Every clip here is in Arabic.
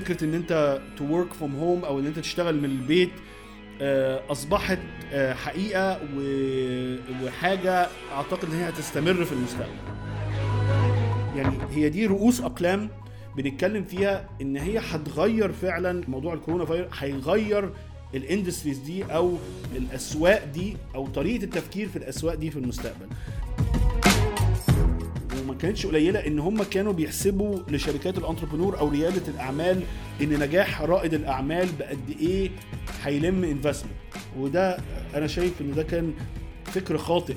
فكرة إن أنت to work from home أو إن أنت تشتغل من البيت آه، أصبحت آه، حقيقة وحاجة أعتقد إن هي هتستمر في المستقبل. يعني هي دي رؤوس أقلام بنتكلم فيها إن هي هتغير فعلا موضوع الكورونا فايروس هيغير ال industries دي أو الأسواق دي أو طريقة التفكير في الأسواق دي في المستقبل. كانتش قليلة إن هم كانوا بيحسبوا لشركات ال entrepreneur أو ريادة الأعمال إن نجاح رائد الأعمال بقد إيه هيلم investment وده أنا شايف إن ده كان فكر خاطئ.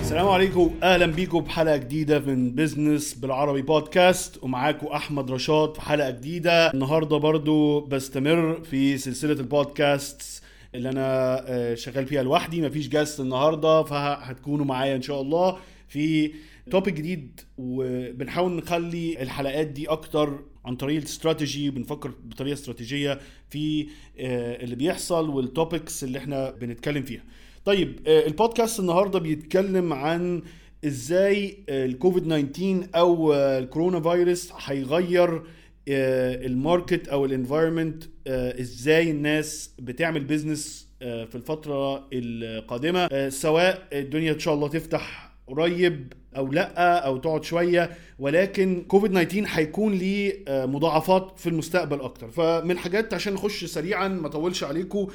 السلام عليكم. أهلا بيكم بحلقه جديدة من business بالعربي بودكاست ومعاكم أحمد رشاد في حلقة جديدة. النهارده برضو بستمر في سلسلة البودكاست اللي أنا آه، شغال فيها لوحدي. مفيش guest النهارده فهتكونوا معايا إن شاء الله. في topic جديد وبنحاول نخلي الحلقات دي أكتر عن طريق الاستراتيجي بنفكر بطريقة استراتيجية في آه، اللي بيحصل وال topics اللي إحنا بنتكلم فيها. طيب آه، البودكاست النهارده بيتكلم عن إزاي آه، الكوفيد 19 أو الكورونا فيروس هيغير ال market أو ال environment إزاي الناس بتعمل business في الفترة القادمة سواء الدنيا إن شاء الله تفتح قريب أو لأ أو تقعد شوية. ولكن كوفيد 19 هيكون ليه آه، مضاعفات في المستقبل أكتر. فمن الحاجات عشان نخش سريعا ما اطولش عليكم.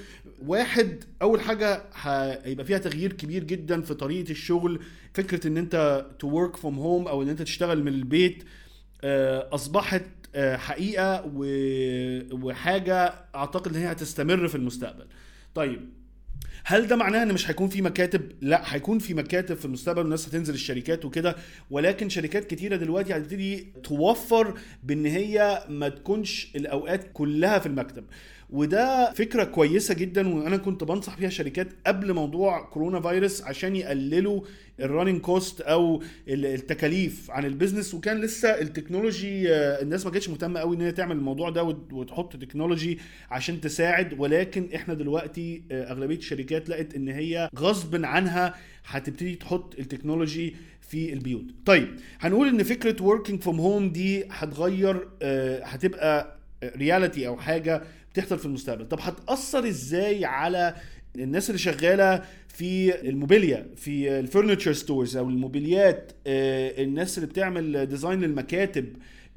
واحد أول حاجة هيبقى فيها تغيير كبير جدا في طريقة الشغل. فكرة إن أنت to work from home أو إن أنت تشتغل من البيت آه، أصبحت آه، حقيقة وحاجة أعتقد إن هي هتستمر في المستقبل. طيب هل ده معناه إن مش هيكون في مكاتب؟ لا هيكون في مكاتب في المستقبل والناس هتنزل الشركات وكده ولكن شركات كتيرة دلوقتي هتبتدي توفر بإن هي ما تكونش الأوقات كلها في المكتب. وده فكرة كويسة جدا وأنا كنت بنصح فيها شركات قبل موضوع كورونا فيروس عشان يقللوا ال running cost أو ال- التكاليف عن ال business وكان لسه ال technology آه، الناس ما كانتش مهتمة قوي إن هي تعمل الموضوع ده وت- وتحط technology عشان تساعد. ولكن إحنا دلوقتي آه، أغلبية الشركات لقت إن هي غصب عنها هتبتدي تحط ال technology في البيوت. طيب هنقول إن فكرة working from home دي هتغير آه، هتبقى reality أو حاجة بتحصل في المستقبل. طب هتأثر إزاي على الناس اللي شغالة في الموبيليا في ال furniture stores أو الموبيليات آه، الناس اللي بتعمل design للمكاتب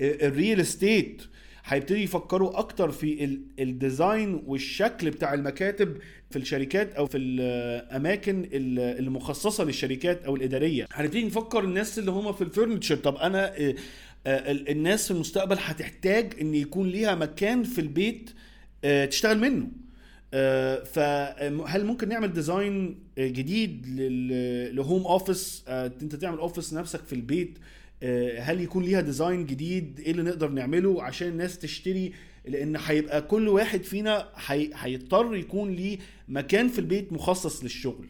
آه، ال real estate؟ هيبتدي يفكروا أكتر في ال- ال design والشكل بتاع المكاتب في الشركات أو في الأماكن ال- المخصصة للشركات أو الإدارية. هنبتدي نفكر الناس اللي هم في ال furniture طب أنا آه، ال- الناس في المستقبل هتحتاج إن يكون ليها مكان في البيت تشتغل منه. آه، فهل ممكن نعمل design آه، جديد ل home office آه، انت تعمل office نفسك في البيت. آه، هل يكون ليها design جديد؟ إيه اللي نقدر نعمله عشان الناس تشتري؟ لأن هيبقى كل واحد فينا هي- هيضطر يكون ليه مكان في البيت مخصص للشغل.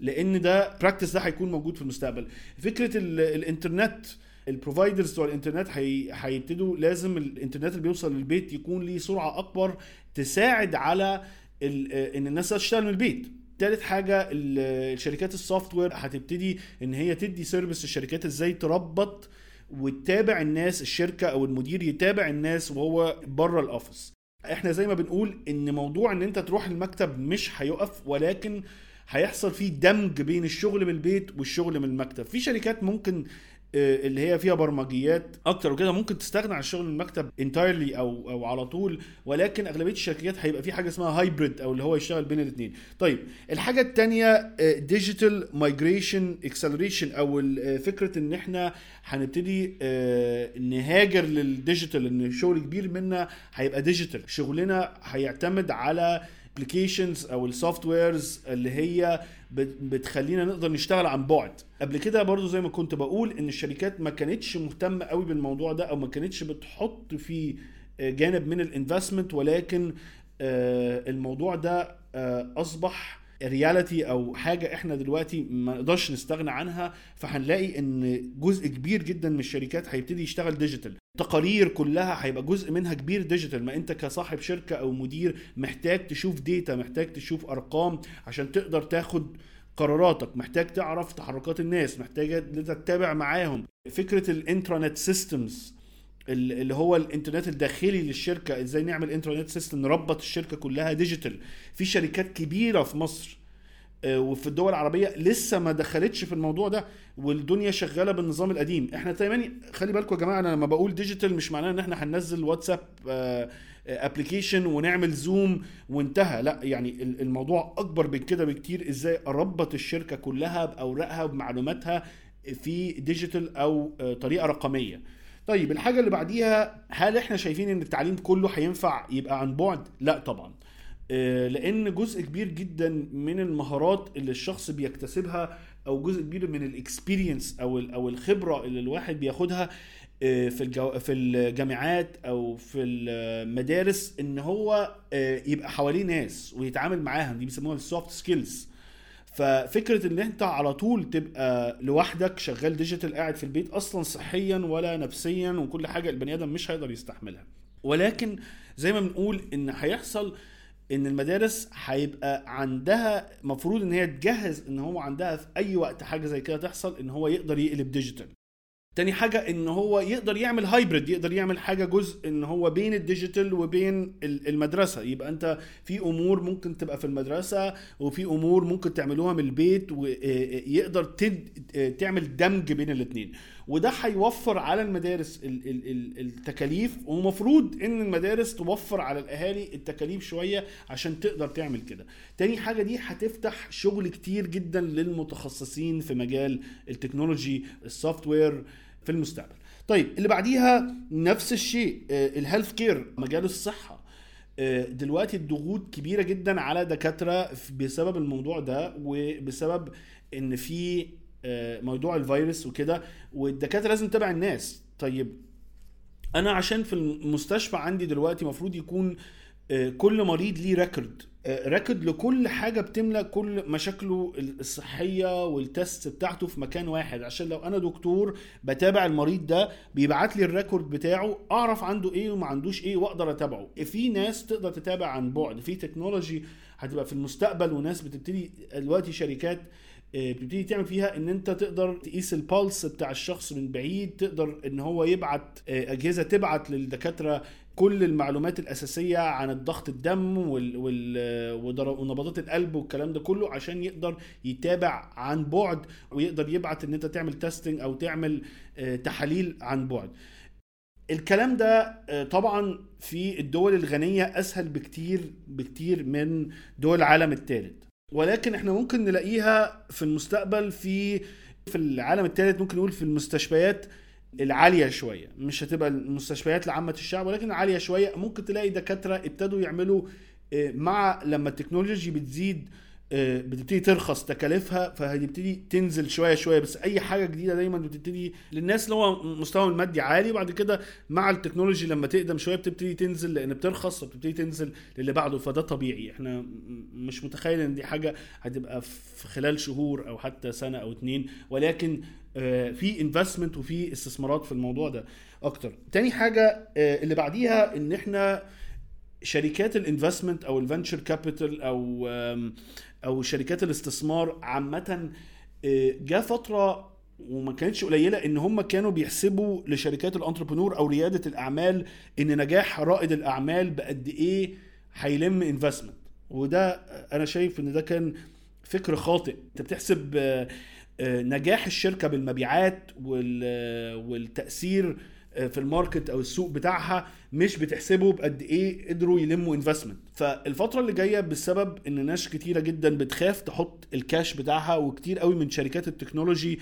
لأن ده practice ده هيكون موجود في المستقبل. فكرة ال- الانترنت ال providers بتوع الإنترنت هي- هيبتدوا لازم الإنترنت اللي بيوصل للبيت يكون ليه سرعة أكبر تساعد على ال- إن الناس تشتغل من البيت. تالت حاجة ال- الشركات ال software هتبتدي إن هي تدي service للشركات إزاي تربط وتتابع الناس الشركة أو المدير يتابع الناس وهو بره ال office إحنا زي ما بنقول إن موضوع إن أنت تروح المكتب مش هيقف ولكن هيحصل فيه دمج بين الشغل من البيت والشغل من المكتب. في شركات ممكن آه، اللي هي فيها برمجيات أكتر وكده. ممكن تستغنى عن من المكتب entirely أو أو على طول ولكن أغلبية الشركات هيبقى في حاجة اسمها hybrid أو اللي هو يشتغل بين الاثنين طيب الحاجة الثانية digital migration acceleration أو آه، فكرة إن إحنا هنبتدي آه، نهاجر لل digital إن شغل كبير منا هيبقى digital شغلنا هيعتمد على applications أو ال softwares اللي هي بت- بتخلينا نقدر نشتغل عن بعد. قبل كده برضو زي ما كنت بقول إن الشركات ما كانتش مهتمة قوي بالموضوع ده أو ما كانتش بتحط فيه جانب من ال investment ولكن آه، الموضوع ده آه، أصبح reality أو حاجة إحنا دلوقتي ما نقدرش نستغنى عنها فهنلاقي إن جزء كبير جدا من الشركات هيبتدي يشتغل digital تقارير كلها هيبقى جزء منها كبير digital ما أنت كصاحب شركة أو مدير محتاج تشوف data محتاج تشوف أرقام عشان تقدر تاخد قراراتك. محتاج تعرف تحركات الناس محتاج تتابع معاهم. فكرة ال intranet systems اللي هو الانترنت الداخلي للشركة إزاي نعمل intranet system نربط الشركة كلها digital. في شركات كبيرة في مصر آه، وفي الدول العربية لسه ما دخلتش في الموضوع ده والدنيا شغالة بالنظام القديم. إحنا دايما خلي بالكم يا جماعة أنا لما بقول digital مش معناه ان إحنا هننزل واتساب application ونعمل زوم وانتهى. لا يعني الموضوع أكبر من كده بكتير. إزاي أربط الشركة كلها بأوراقها وبمعلوماتها في digital أو آه، طريقة رقمية. طيب الحاجة اللي بعديها هل إحنا شايفين إن التعليم كله هينفع يبقى عن بعد؟ لا طبعا. آه، لأن جزء كبير جدا من المهارات اللي الشخص بيكتسبها أو جزء كبير من ال experience أو أو الخبرة اللي الواحد بياخدها آه، في في الجامعات أو في المدارس إن هو آه، يبقى حواليه ناس ويتعامل معاهم. دي بيسموها ال soft skills ففكرة إن أنت على طول تبقى لوحدك شغال digital قاعد في البيت أصلا صحيا ولا نفسيا وكل حاجة البني آدم مش هيقدر يستحملها. ولكن زي ما بنقول إن هيحصل إن المدارس هيبقى عندها مفروض إن هي تجهز إن هو عندها في أي وقت حاجة زي كده تحصل إن هو يقدر يقلب digital تاني حاجة إن هو يقدر يعمل hybrid يقدر يعمل حاجة جزء إن هو بين ال digital وبين المدرسة. يبقى أنت في أمور ممكن تبقى في المدرسة وفي أمور ممكن تعملوها من البيت ويقدر تعمل دمج بين الاثنين وده هيوفر على المدارس التكاليف ومفروض إن المدارس توفر على الأهالي التكاليف شوية عشان تقدر تعمل كده. تاني حاجة دي هتفتح شغل كتير جدا للمتخصصين في مجال ال technology ال software في المستقبل. طيب اللي بعديها نفس الشيء ال healthcare مجال الصحة. آه، دلوقتي الضغوط كبيرة جدا على دكاترة بسبب الموضوع ده وبسبب إن في آه، موضوع الفيروس وكده والدكاترة لازم تتابع الناس. طيب أنا عشان في المستشفى عندي دلوقتي المفروض يكون آه، كل مريض ليه record record لكل حاجة بتملى كل مشاكله الصحية وال test بتاعته في مكان واحد. عشان لو أنا دكتور بتابع المريض ده بيبعت لي ال record بتاعه أعرف عنده إيه وما عندوش إيه وأقدر أتابعه. في ناس تقدر تتابع عن بعد. في technology هتبقى في المستقبل وناس بتبتدي دلوقتي شركات آه، بتبتدي تعمل فيها إن أنت تقدر تقيس ال pulse بتاع الشخص من بعيد تقدر إن هو يبعت آه، أجهزة تبعت للدكاترة كل المعلومات الأساسية عن الضغط الدم ونبضات القلب والكلام ده كله عشان يقدر يتابع عن بعد ويقدر يبعت إن أنت تعمل تيستنج أو تعمل آه، تحاليل عن بعد. الكلام ده طبعا في الدول الغنية أسهل بكتير بكتير من دول العالم الثالث ولكن إحنا ممكن نلاقيها في المستقبل في في العالم الثالث ممكن نقول في المستشفيات العالية شوية. مش هتبقى المستشفيات لعامة الشعب ولكن عالية شوية. ممكن تلاقي دكاترة ابتدوا يعملوا آه، مع لما ال technology بتزيد بتبتدي ترخص تكاليفها فهتبتدي تنزل شوية شوية. بس أي حاجة جديدة دايما بتبتدي للناس اللي هو مستواهم المادي عالي. وبعد كده مع ال technology لما تقدم شوية بتبتدي تنزل لأن بترخص فبتبتدي تنزل للي بعده. فده طبيعي. إحنا مش متخيل إن دي حاجة هتبقى في خلال شهور أو حتى سنة أو اتنين. ولكن آه، في investment وفي استثمارات في الموضوع ده أكتر. تاني حاجة آه، اللي بعديها إن إحنا شركات ال investment أو ال venture capital أو أو شركات الاستثمار عامة آه، جاء فترة وما كانتش قليلة إن هم كانوا بيحسبوا لشركات ال entrepreneur أو ريادة الأعمال إن نجاح رائد الأعمال بقد إيه هيلم investment وده أنا شايف إن ده كان فكر خاطئ. أنت بتحسب آه، آه، نجاح الشركة بالمبيعات والتأثير في ال market أو السوق بتاعها مش بتحسبه بقد إيه قدروا يلموا investment فالفترة اللي جاية بسبب إن ناس كتيرة جدا بتخاف تحط الكاش بتاعها وكتير قوي من شركات ال technology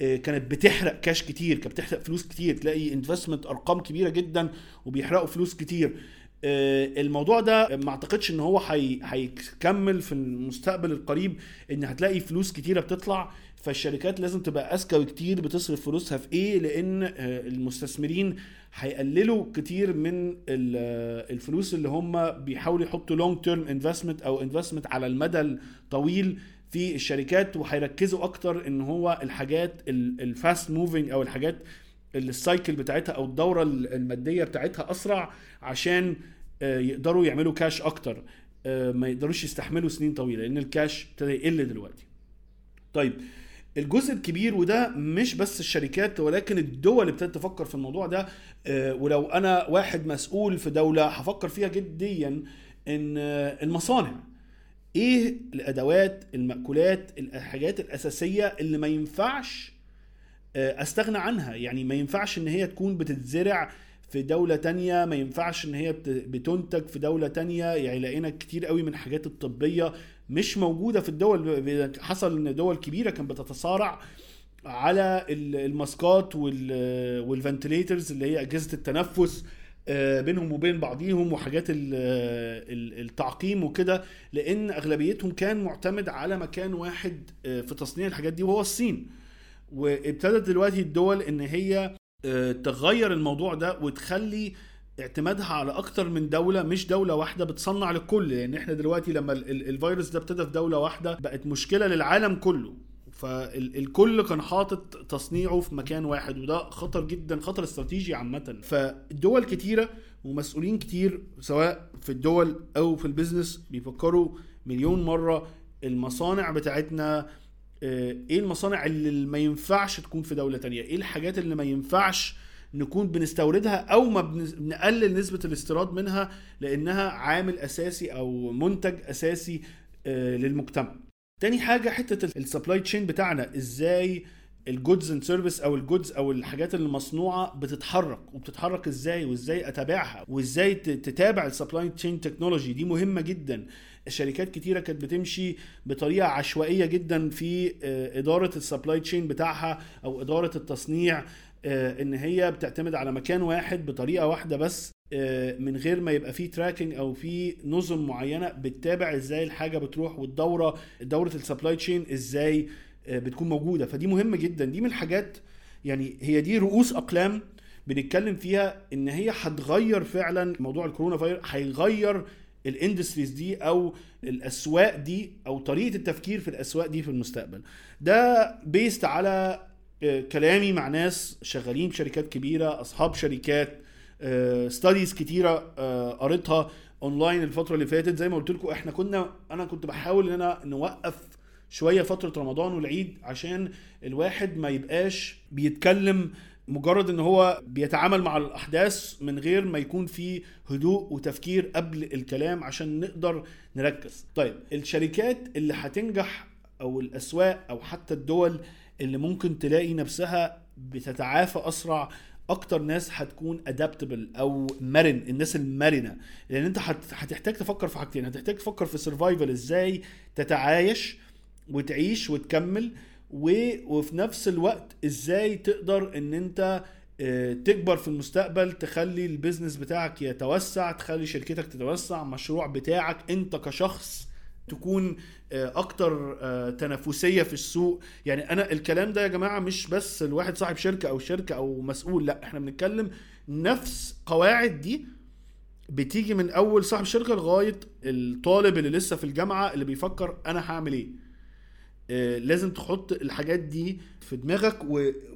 آه، كانت بتحرق كاش كتير كانت بتحرق فلوس كتير. تلاقي investment أرقام كبيرة جدا وبيحرقوا فلوس كتير. آه، الموضوع ده ما اعتقدش ان هو هيكمل في المستقبل القريب ان هتلاقي فلوس كتيرة بتطلع فالشركات لازم تبقى اذكى بكتير بتصرف فلوسها في إيه لأن آه، المستثمرين هيقللوا كتير من آه، الفلوس اللي هم بيحاولوا يحطوا long term investment أو انفستمنت على المدى الطويل في الشركات وهيركزوا أكتر إن هو الحاجات ال fast moving أو الحاجات ال cycle بتاعتها أو الدورة المادية بتاعتها أسرع عشان آه، يقدروا يعملوا كاش أكتر. ما يقدروش يستحملوا سنين طويلة لأن الكاش ابتدى يقل دلوقتي. طيب الجزء الكبير وده مش بس الشركات ولكن الدول ابتدت تفكر في الموضوع ده آه، ولو أنا واحد مسؤول في دولة هفكر فيها جديا إن آه، المصانع. إيه الأدوات المأكولات الحاجات الأساسية اللي ما ينفعش آه، أستغنى عنها. يعني ما ينفعش إن هي تكون بتتزرع في دولة تانية ما ينفعش إن هي بت- بتنتج في دولة تانية. يعني لقينا كتير قوي من الحاجات الطبية مش موجودة في الدول. حصل إن دول كبيرة كانت بتتصارع على ال- الماسكات وال- والفنتليترز اللي هي أجهزة التنفس آه، بينهم وبين بعضيهم وحاجات ال- ال- التعقيم وكده. لأن أغلبيتهم كان معتمد على مكان واحد آه، في تصنيع الحاجات دي وهو الصين. وابتدت دلوقتي الدول إن هي آه، تغير الموضوع ده وتخلي اعتمادها على أكتر من دولة مش دولة واحدة بتصنع للكل. لأن إحنا دلوقتي لما ال- ال- الفيروس ده ابتدى في دولة واحدة بقت مشكلة للعالم كله. فالكل كان حاطط تصنيعه في مكان واحد وده خطر جدا خطر استراتيجي عامة. فدول كتيرة ومسؤولين كتير سواء في الدول أو في البيزنس بيفكروا مليون مرة المصانع بتاعتنا إيه المصانع اللي ما ينفعش تكون في دولة تانية؟ إيه الحاجات اللي ما ينفعش نكون بنستوردها أو ما بن- بنقلل نسبة الاستيراد منها لأنها عامل أساسي أو منتج أساسي آه، للمجتمع؟ تاني حاجة حتة ال supply chain بتاعنا إزاي ال goods and service أو ال goods أو الحاجات اللي مصنوعه بتتحرك وبتتحرك إزاي وإزاي أتابعها وإزاي تتابع ال supply chain technology دي مهمة جدا. الشركات كتيرة كانت بتمشي بطريقة عشوائية جدا في آه، إدارة ال supply chain بتاعها أو إدارة التصنيع آه، إن هي بتعتمد على مكان واحد بطريقة واحدة بس آه، من غير ما يبقى فيه tracking أو في نظم معينة بتتابع إزاي الحاجة بتروح والدورة دورة ال supply chain إزاي بتكون موجودة. فدي مهمة جدا. دي من الحاجات يعني هي دي رؤوس أقلام بنتكلم فيها إن هي هتغير فعلا موضوع ال corona virus هيغير ال industries دي أو الأسواق دي أو طريقة التفكير في الأسواق دي في المستقبل. ده based على آه، كلامي مع ناس شغالين في شركات كبيرة أصحاب شركات studies كتيرة آه، قريتها اونلاين الفترة اللي فاتت. زي ما قلت لكم إحنا كنا أنا كنت بحاول إن أنا نوقف شوية فترة رمضان والعيد عشان الواحد ما يبقاش بيتكلم مجرد إن هو بيتعامل مع الأحداث من غير ما يكون في هدوء وتفكير قبل الكلام عشان نقدر نركز. طيب الشركات اللي هتنجح أو الأسواق أو حتى الدول اللي ممكن تلاقي نفسها بتتعافى أسرع أكتر ناس هتكون ادابتبل أو مرن الناس المرنة. لأن أنت هت- هتحتاج تفكر في حاجتين هتحتاج تفكر في سرفايفل إزاي تتعايش وتعيش وتكمل. وفي نفس الوقت إزاي تقدر ان انت آه، تكبر في المستقبل تخلي البيزنس بتاعك يتوسع تخلي شركتك تتوسع مشروع بتاعك انت كشخص تكون آه، أكتر آه، تنافسية في السوق يعني أنا الكلام ده يا جماعة مش بس الواحد صاحب شركة أو شركة أو مسؤول لا إحنا بنتكلم نفس قواعد دي بتيجي من اول صاحب شركة لغاية الطالب اللي لسه في الجامعة اللي بيفكر أنا هعمل إيه لازم تحط الحاجات دي في دماغك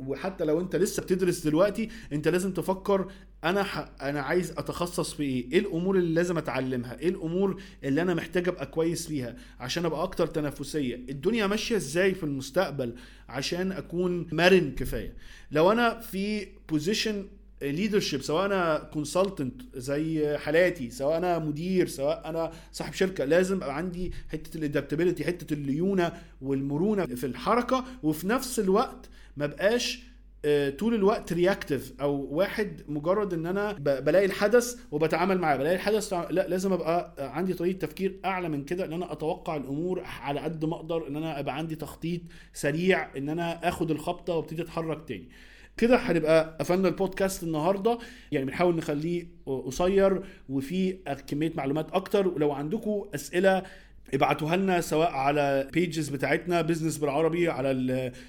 وحتى لو انت لسه بتدرس دلوقتي انت لازم تفكر أنا. أنا عايز اتخصص في إيه؟ إيه الأمور اللي لازم اتعلمها؟ إيه الأمور اللي أنا محتاج ابقى كويس فيها عشان ابقى أكتر تنافسية؟ الدنيا ماشية إزاي في المستقبل عشان اكون مرن كفاية؟ لو أنا في position leadership سواء أنا consultant زي حالاتي سواء أنا مدير سواء أنا صاحب شركة لازم أبقى عندي حتة ال adaptability حتة الليونة والمرونة في الحركة وفي نفس الوقت ما بقاش آه، طول الوقت رياكتيف أو واحد مجرد إن أنا بلاقي الحدث وبتعامل معاه بلاقي الحدث لا لازم أبقى عندي طريقة تفكير أعلى من كده إن أنا أتوقع الأمور على قد ما أقدر إن أنا أبقى عندي تخطيط سريع إن أنا آخد الخبطة وأبتدي أتحرك تاني. كده هنبقى قفلنا البودكاست النهارده. يعني بنحاول نخليه قصير وفيه كمية معلومات أكتر. ولو عندكم أسئلة ابعتوها لنا سواء على pages بتاعتنا business بالعربي على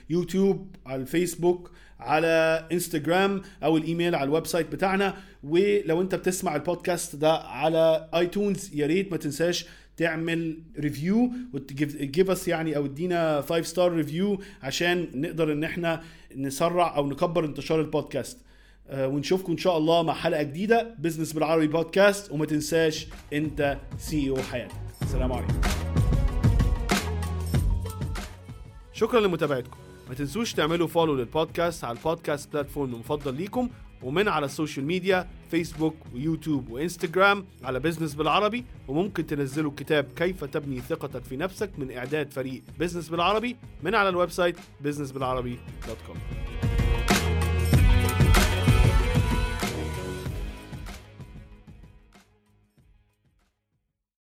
اليوتيوب على الفيسبوك على انستجرام أو الإيميل على ال website بتاعنا. ولو أنت بتسمع البودكاست ده على iTunes يا ريت ما تنساش تعمل review وتجيب اس يعني أو ادينا 5 star review عشان نقدر إن إحنا نسرع أو نكبر انتشار البودكاست. آه، ونشوفكم إن شاء الله مع حلقة جديدة. business بالعربي بودكاست وما تنساش أنت سي أو حياتك. السلام عليكم. شكرا لمتابعتكم. ما تنسوش تعملوا follow للبودكاست على البودكاست platform المفضل ليكم ومن على ال social media فيسبوك ويوتيوب وانستجرام على business بالعربي. وممكن تنزلوا كتاب كيف تبني ثقتك في نفسك من إعداد فريق business بالعربي من على ال website businessbilarabi.com